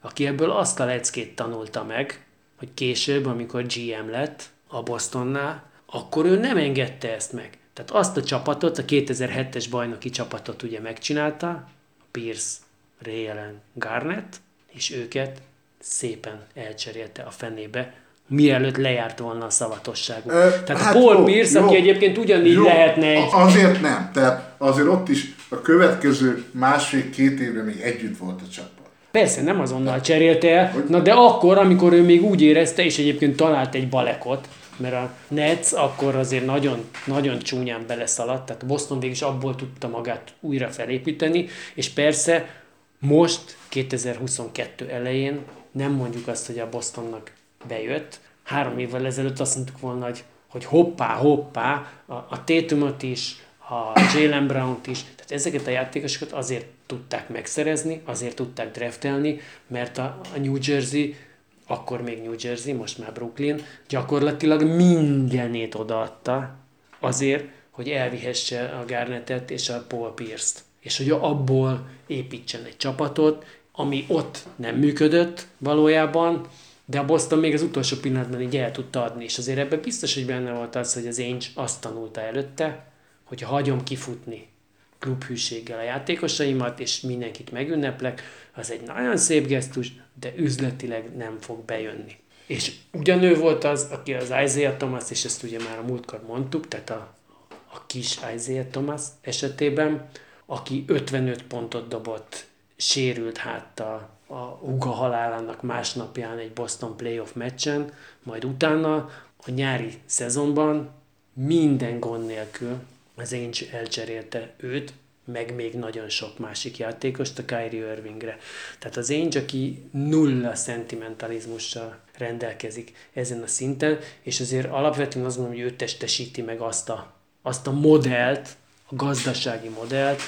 aki ebből azt a leckét tanulta meg, hogy később, amikor GM lett a Bostonnál, akkor ő nem engedte ezt meg. Tehát azt a csapatot, a 2007-es bajnoki csapatot ugye megcsinálta, Pierce, Ray Allen, Garnett, és őket szépen elcserélte a fenébe mielőtt lejárt volna a szavatosság. Tehát hát Paul jó, Pierce, jó, aki egyébként ugyanígy jó, lehetne egy... Azért nem. Tehát azért ott is a következő másfél-két évre még együtt volt a csapat. Persze, nem azonnal cserélte el, na de akkor, amikor ő még úgy érezte, és egyébként talált egy balekot, mert a Nets akkor azért nagyon, nagyon csúnyán beleszaladt, tehát Boston végig is abból tudta magát újra felépíteni, és persze most, 2022 elején nem mondjuk azt, hogy a Bostonnak bejött. Három évvel ezelőtt azt mondtuk volna, hogy, hogy hoppá, hoppá, a, a Tatumot is, a Jalen Brown-t is, tehát ezeket a játékosokat azért tudták megszerezni, azért tudták draftelni, mert a, a New Jersey, akkor még New Jersey, most már Brooklyn, gyakorlatilag mindenét odaadta azért, hogy elvihesse a Garnettet és a Paul Pierce-t. És hogy abból építsen egy csapatot, ami ott nem működött valójában, de a Boston még az utolsó pillanatban így el tudta adni, és azért ebben biztos, hogy benne volt az, hogy az Ainge azt tanulta előtte, hogy ha hagyom kifutni klubhűséggel a játékosaimat, és mindenkit megünneplek, az egy nagyon szép gesztus, de üzletileg nem fog bejönni. És ugyanő volt az, aki az Isaiah Thomas, és ezt ugye már a múltkor mondtuk, tehát a, a kis Isaiah Thomas esetében, aki 55 pontot dobott sérült háttal a Uga halálának másnapján egy Boston playoff meccsen, majd utána a nyári szezonban minden gond nélkül az Ainge elcserélte őt, meg még nagyon sok másik játékost a Kyrie Irvingre. Tehát az Ainge, aki nulla szentimentalizmussal rendelkezik ezen a szinten, és azért alapvetően azt gondolom, hogy ő testesíti meg azt a, azt a modellt, a gazdasági modellt,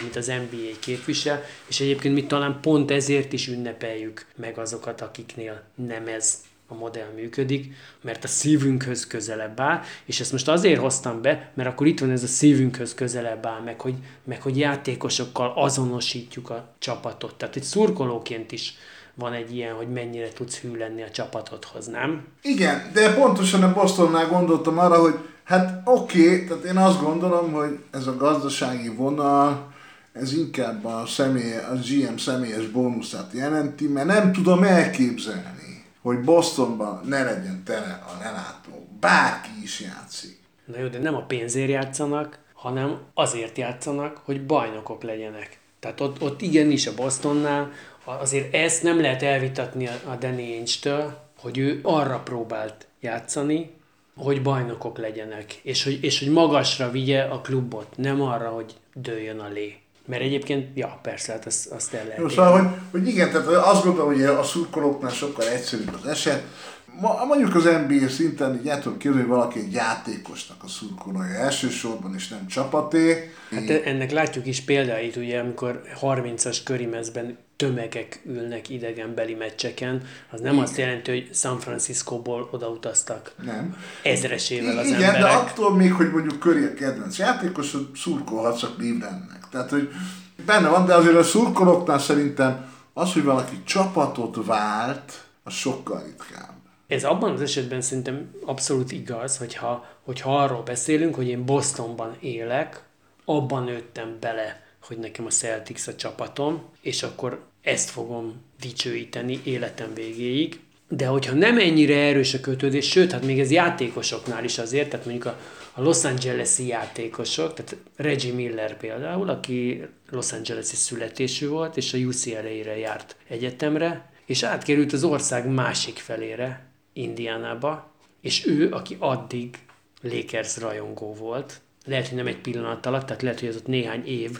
amit az NBA képvisel, és egyébként mi talán pont ezért is ünnepeljük meg azokat, akiknél nem ez a modell működik, mert a szívünkhöz közelebb áll, és ezt most azért hoztam be, mert akkor itt van ez a szívünkhöz közelebb áll, meg hogy, meg hogy játékosokkal azonosítjuk a csapatot. Tehát egy szurkolóként is van egy ilyen, hogy mennyire tudsz hű lenni a csapatodhoz, nem? Igen, de pontosan a Bostonnál gondoltam arra, hogy hát oké, okay, tehát én azt gondolom, hogy ez a gazdasági vonal, ez inkább a, személy, a GM személyes bónuszát jelenti, mert nem tudom elképzelni, hogy Bostonban ne legyen tele a lelátó. Bárki is játszik. Na jó, de nem a pénzért játszanak, hanem azért játszanak, hogy bajnokok legyenek. Tehát ott, ott igenis a Bostonnál azért ezt nem lehet elvitatni a Danny Ainge-től, hogy ő arra próbált játszani, hogy bajnokok legyenek, és hogy, és hogy magasra vigye a klubot, nem arra, hogy dőljön a lé. Mert egyébként, ja, persze, hát azt, azt el lehet. Jó, szóval, hogy, hogy igen, tehát azt gondolom, hogy a szurkolóknál sokkal egyszerűbb az eset. Ma, mondjuk az NBA szinten így el tudom képzelni, hogy valaki egy játékosnak a szurkolója elsősorban, és nem csapaté. Hát ennek látjuk is példáit, ugye, amikor 30-as körimezben tömegek ülnek idegenbeli meccseken, az nem Igen. azt jelenti, hogy San Franciscóból odautaztak nem. ezresével az Igen, emberek. de attól még, hogy mondjuk Curry a kedvenc játékos, hogy szurkolhatsz a Clevelandnek. Tehát, hogy benne van, de azért a szurkolóknál szerintem az, hogy valaki csapatot vált, az sokkal ritkább. Ez abban az esetben szerintem abszolút igaz, hogyha, hogyha arról beszélünk, hogy én Bostonban élek, abban nőttem bele, hogy nekem a Celtics a csapatom, és akkor ezt fogom dicsőíteni életem végéig. De hogyha nem ennyire erős a kötődés, sőt, hát még ez játékosoknál is azért, tehát mondjuk a, a Los Angeles-i játékosok, tehát Reggie Miller például, aki Los Angeles-i születésű volt, és a UCLA-re járt egyetemre, és átkerült az ország másik felére, Indiánába, és ő, aki addig Lakers rajongó volt, lehet, hogy nem egy pillanat alatt, tehát lehet, hogy ez ott néhány év,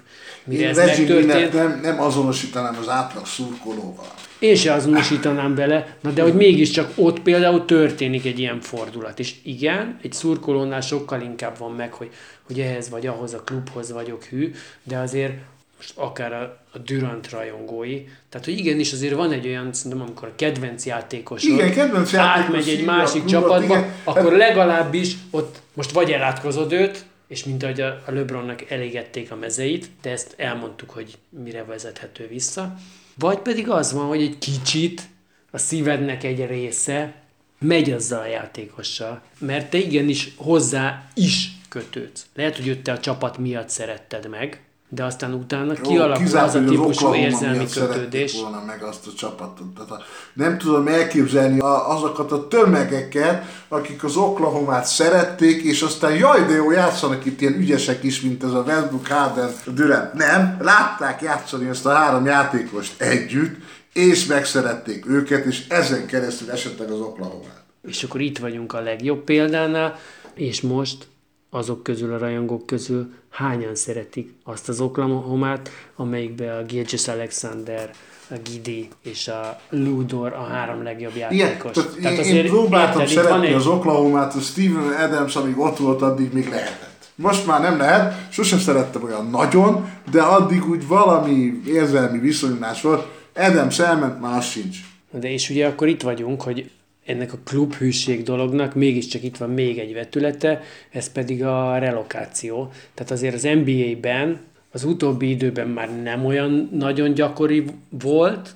mire Én ez megtörtént. Nem, nem azonosítanám az átlag szurkolóval. Én se azonosítanám bele, na de hogy mégiscsak ott például történik egy ilyen fordulat. És igen, egy szurkolónál sokkal inkább van meg, hogy, hogy ehhez vagy ahhoz a klubhoz vagyok hű, de azért most akár a, a Durant rajongói, tehát hogy igenis azért van egy olyan, szerintem amikor a kedvenc játékosod Igen, kedvenc játékos átmegy egy másik klubot, csapatba, igen. akkor legalábbis ott most vagy elátkozod őt, és mint ahogy a LeBronnak elégették a mezeit, de ezt elmondtuk, hogy mire vezethető vissza, vagy pedig az van, hogy egy kicsit a szívednek egy része megy azzal a játékossal, mert te igenis hozzá is kötődsz. Lehet, hogy őt te a csapat miatt szeretted meg, de aztán utána Jó, kialakul az a típusú érzelmi kötődés. volna meg azt a csapatot. Tehát a, nem tudom elképzelni a, azokat a tömegeket, akik az Oklahomát szerették, és aztán jaj, de jó, játszanak itt ilyen ügyesek is, mint ez a Westbrook, Harden, Durant. Nem, látták játszani ezt a három játékost együtt, és megszerették őket, és ezen keresztül esetleg az Oklahomát. És akkor itt vagyunk a legjobb példánál, és most azok közül, a rajongók közül hányan szeretik azt az Oklahomát, amelyikben a Gilgis Alexander, a Gidi és a Ludor a három legjobb Igen, játékos. tehát én, én próbáltam érted, szeretni egy- az Oklahomát, a Steven Adams, amíg ott volt, addig még lehetett. Most már nem lehet, sosem szerettem olyan nagyon, de addig úgy valami érzelmi viszonylás volt. Adams elment, már az sincs. De és ugye akkor itt vagyunk, hogy ennek a klubhűség dolognak mégiscsak itt van még egy vetülete, ez pedig a relokáció. Tehát azért az NBA-ben az utóbbi időben már nem olyan nagyon gyakori volt,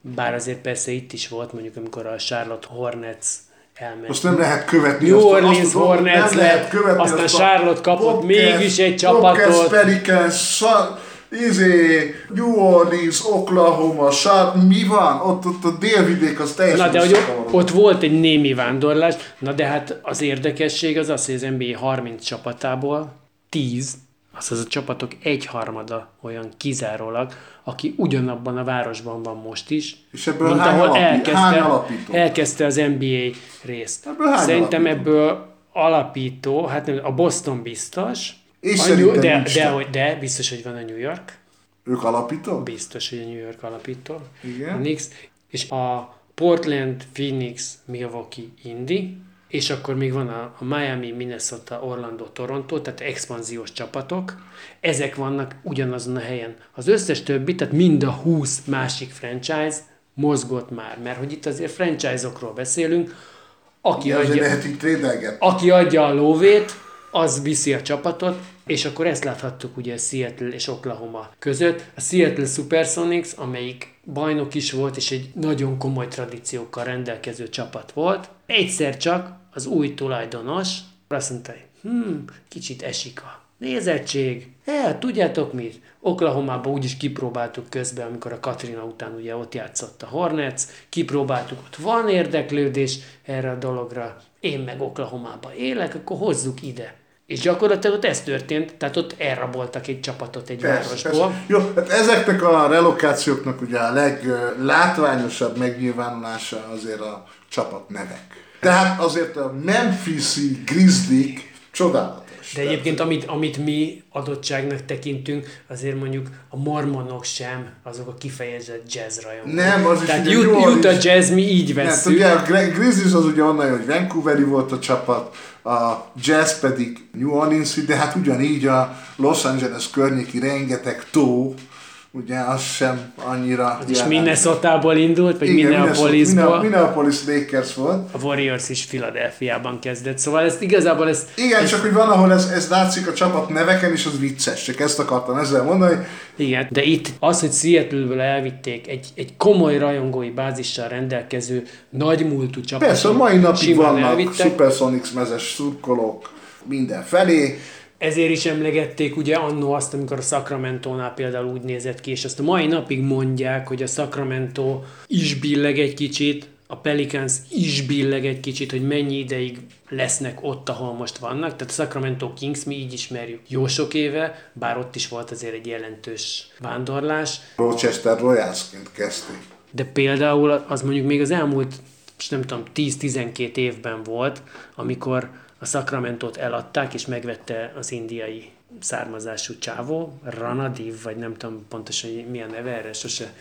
bár azért persze itt is volt, mondjuk amikor a Charlotte Hornets elment. Most nem lehet követni. New Orleans azt Hornets nem lehet lett, követni aztán azt a Charlotte kapott Bobcats- mégis egy csapatot. Pelicans, Sa- izé, New Orleans, Oklahoma, Sar- mi van? Ott, ott a délvidék az teljesen Na de hogy ott volt egy némi vándorlás, na de hát az érdekesség az az, hogy az NBA 30 csapatából 10, azaz a csapatok egyharmada olyan kizárólag, aki ugyanabban a városban van most is, És ebből mint hány ahol alapi- hány elkezdte, alapító? elkezdte az NBA részt. Ebből Szerintem alapító? ebből alapító, hát nem, a Boston biztos, És A szerintem de, nincs de, hogy, de, biztos, hogy van a New York. Ők alapítók? Biztos, hogy a New York alapító. Igen. A Knicks. És a Portland, Phoenix, Milwaukee, Indy. És akkor még van a, a Miami, Minnesota, Orlando, Toronto, tehát expanziós csapatok. Ezek vannak ugyanazon a helyen. Az összes többi, tehát mind a 20 másik franchise mozgott már, mert hogy itt azért franchise-okról beszélünk, aki Ja, adja, lehet aki adja a lóvét, az viszi a csapatot, és akkor ezt láthattuk ugye Seattle és Oklahoma között. A Seattle Supersonics, amelyik bajnok is volt, és egy nagyon komoly tradíciókkal rendelkező csapat volt, egyszer csak az új tulajdonos azt mondta, hmm, kicsit esik a nézettség. Hát, tudjátok mit? Oklahoma-ba úgyis kipróbáltuk közben, amikor a Katrina után ugye ott játszott a Hornets, kipróbáltuk, ott van érdeklődés erre a dologra, én meg Oklahoma-ba élek, akkor hozzuk ide. És gyakorlatilag ott ez történt, tehát ott elraboltak egy csapatot egy Persze, városból. persze. Jó, hát ezeknek a relokációknak ugye a leglátványosabb megnyilvánulása azért a csapat nevek. Tehát azért a Memphis-i Grizzlies csodálatos. De egyébként, amit, amit mi adottságnak tekintünk, azért mondjuk a mormonok sem azok a kifejezett jazz rajongók. Nem, az is Tehát ugye Ut- New Orleans- Utah Jazz mi így Mert vesszük. ugye a Grizzlies az ugye onnan, hogy Vancouveri volt a csapat, a Jazz pedig New Orleans, de hát ugyanígy a Los Angeles környéki rengeteg tó, ugye az sem annyira... Az is jellemző. Minnesota-ból indult, vagy Igen, Minneapolisból. Minneapolis Lakers volt. A Warriors is Philadelphiában kezdett. Szóval ezt igazából ezt, Igen, csak hogy van, ahol ez, ez látszik a csapat neveken, és az vicces. Csak ezt akartam ezzel mondani. igen, de itt az, hogy Seattle-ből elvitték egy, egy komoly rajongói bázissal rendelkező nagymúltú csapat. Persze, a mai napig vannak elvittek. Supersonics mezes szurkolók mindenfelé. Ezért is emlegették ugye annó azt, amikor a Sacramento-nál például úgy nézett ki, és azt a mai napig mondják, hogy a Sacramento is billeg egy kicsit, a Pelicans is billeg egy kicsit, hogy mennyi ideig lesznek ott, ahol most vannak. Tehát a Sacramento Kings mi így ismerjük jó sok éve, bár ott is volt azért egy jelentős vándorlás, Rochester Royalsként kezdték. de például az mondjuk még az elmúlt, most nem tudom, 10-12 évben volt, amikor a Sacramento-t eladták, és megvette az indiai származású csávó, Ranadiv, vagy nem tudom pontosan hogy mi a neve, erre sose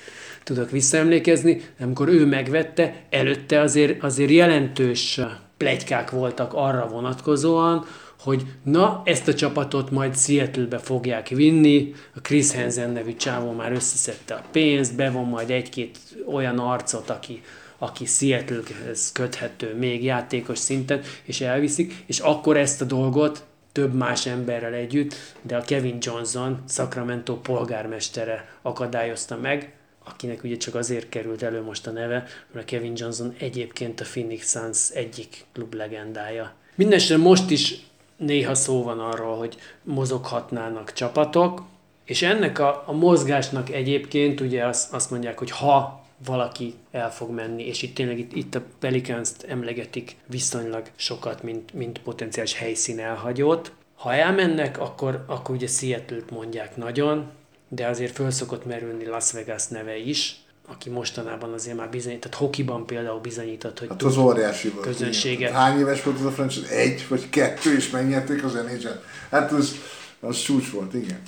tudok visszaemlékezni, amikor ő megvette, előtte azért, azért jelentős plegykák voltak arra vonatkozóan, hogy na, ezt a csapatot majd Seattle-be fogják vinni, a Chris Hansen nevű csávó már összeszedte a pénzt, bevon majd egy-két olyan arcot, aki, aki Seattle-hez köthető még játékos szinten, és elviszik, és akkor ezt a dolgot több más emberrel együtt, de a Kevin Johnson, Sacramento polgármestere akadályozta meg, akinek ugye csak azért került elő most a neve, mert a Kevin Johnson egyébként a Phoenix Suns egyik klub legendája. Mindenesetre most is néha szó van arról, hogy mozoghatnának csapatok, és ennek a, a mozgásnak egyébként ugye azt, azt mondják, hogy ha valaki el fog menni, és itt tényleg itt, itt a Pelicans-t emlegetik viszonylag sokat, mint, mint potenciális helyszín elhagyót. Ha elmennek, akkor, akkor ugye Seattle-t mondják nagyon, de azért föl szokott merülni Las Vegas neve is, aki mostanában azért már bizonyít, tehát hokiban például bizonyított, hogy Hát az óriási volt. közönséget. igen. Hány éves volt az a franchise? Egy vagy kettő, és megnyerték az nhl Hát az, az csúcs volt, igen.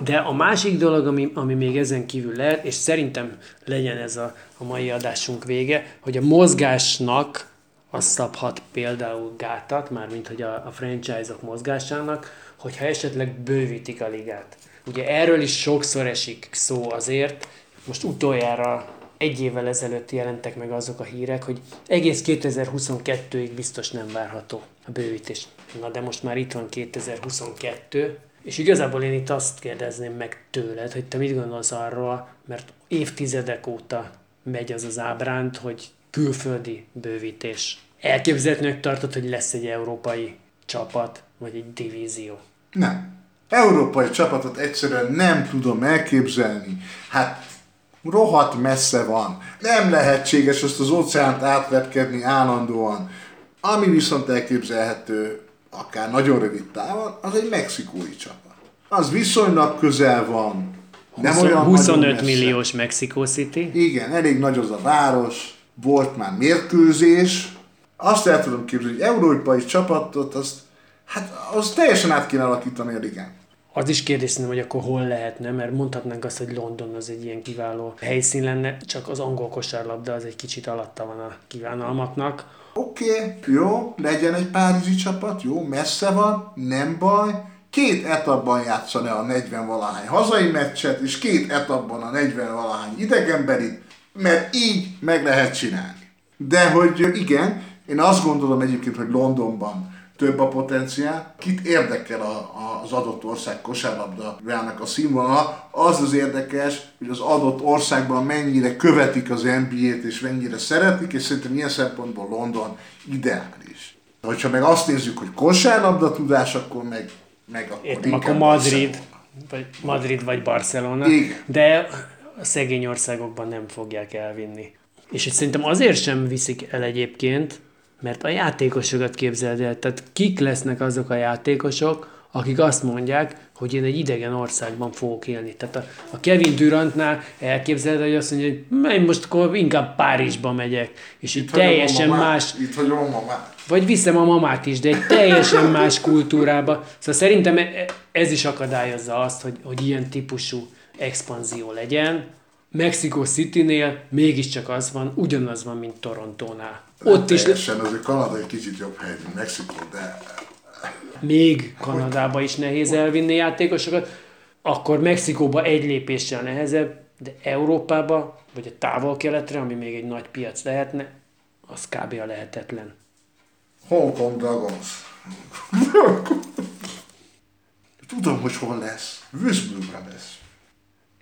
De a másik dolog, ami, ami még ezen kívül lehet, és szerintem legyen ez a, a mai adásunk vége, hogy a mozgásnak az szabhat például gátat, mármint hogy a, a franchise-ok mozgásának, hogyha esetleg bővítik a ligát. Ugye erről is sokszor esik szó azért, most utoljára egy évvel ezelőtt jelentek meg azok a hírek, hogy egész 2022-ig biztos nem várható a bővítés. Na de most már itt van 2022, és igazából én itt azt kérdezném meg tőled, hogy te mit gondolsz arról, mert évtizedek óta megy az az ábránd, hogy külföldi bővítés. Elképzelhetőnek tartod, hogy lesz egy európai csapat, vagy egy divízió. Nem. Európai csapatot egyszerűen nem tudom elképzelni. Hát rohadt messze van. Nem lehetséges azt az óceánt átvetkedni állandóan. Ami viszont elképzelhető, akár nagyon rövid távon, az egy mexikói csapat. Az viszonylag közel van. Nem olyan nagyon 25 messze. milliós Mexico City. Igen, elég nagy az a város, volt már mérkőzés. Azt el tudom képzelni, hogy európai csapatot, azt Hát az teljesen át kéne alakítani a ligán. Az is kérdés hogy akkor hol lehetne, mert mondhatnánk azt, hogy London az egy ilyen kiváló helyszín lenne, csak az angol kosárlabda az egy kicsit alatta van a kívánalmaknak. Oké, okay, jó, legyen egy párizsi csapat, jó, messze van, nem baj. Két etapban játszani a 40 valahány hazai meccset, és két etapban a 40 valahány idegenbeli, mert így meg lehet csinálni. De hogy igen, én azt gondolom egyébként, hogy Londonban több a potenciál. Kit érdekel a, a, az adott ország kosárlabdájának a színvonala, az az érdekes, hogy az adott országban mennyire követik az NBA-t és mennyire szeretik, és szerintem ilyen szempontból London ideális. De hogyha meg azt nézzük, hogy kosárlabda tudás, akkor meg, meg akkor Értem, akkor Madrid, vagy Madrid vagy Barcelona, Igen. de a szegény országokban nem fogják elvinni. És szerintem azért sem viszik el egyébként, mert a játékosokat képzeld el, tehát kik lesznek azok a játékosok, akik azt mondják, hogy én egy idegen országban fogok élni. Tehát a, a Kevin Durantnál elképzeled, hogy azt mondja, hogy én most akkor inkább Párizsba megyek, és itt teljesen mamát, más, Itt hagyom a mamát. vagy viszem a mamát is, de egy teljesen más kultúrába. Szóval szerintem e- ez is akadályozza azt, hogy, hogy ilyen típusú expanzió legyen. Mexico City-nél mégiscsak az van, ugyanaz van, mint Torontónál. Ott is Teljesen, azért Kanada egy kicsit jobb hely, mint Mexikó, de még Kanadába is nehéz elvinni játékosokat, akkor Mexikóba egy lépéssel nehezebb, de Európába, vagy a távol-keletre, ami még egy nagy piac lehetne, az kb. a lehetetlen. Hong Kong Dragons. Tudom, hogy hol lesz. Würzburgben lesz.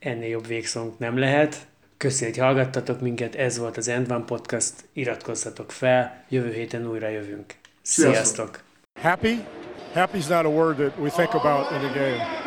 Ennél jobb végszónk nem lehet. Köszönjük, hogy hallgattatok minket, ez volt az End One Podcast, iratkozzatok fel, jövő héten újra jövünk. Sziasztok! Happy? Happy is not a word that we think about in the game.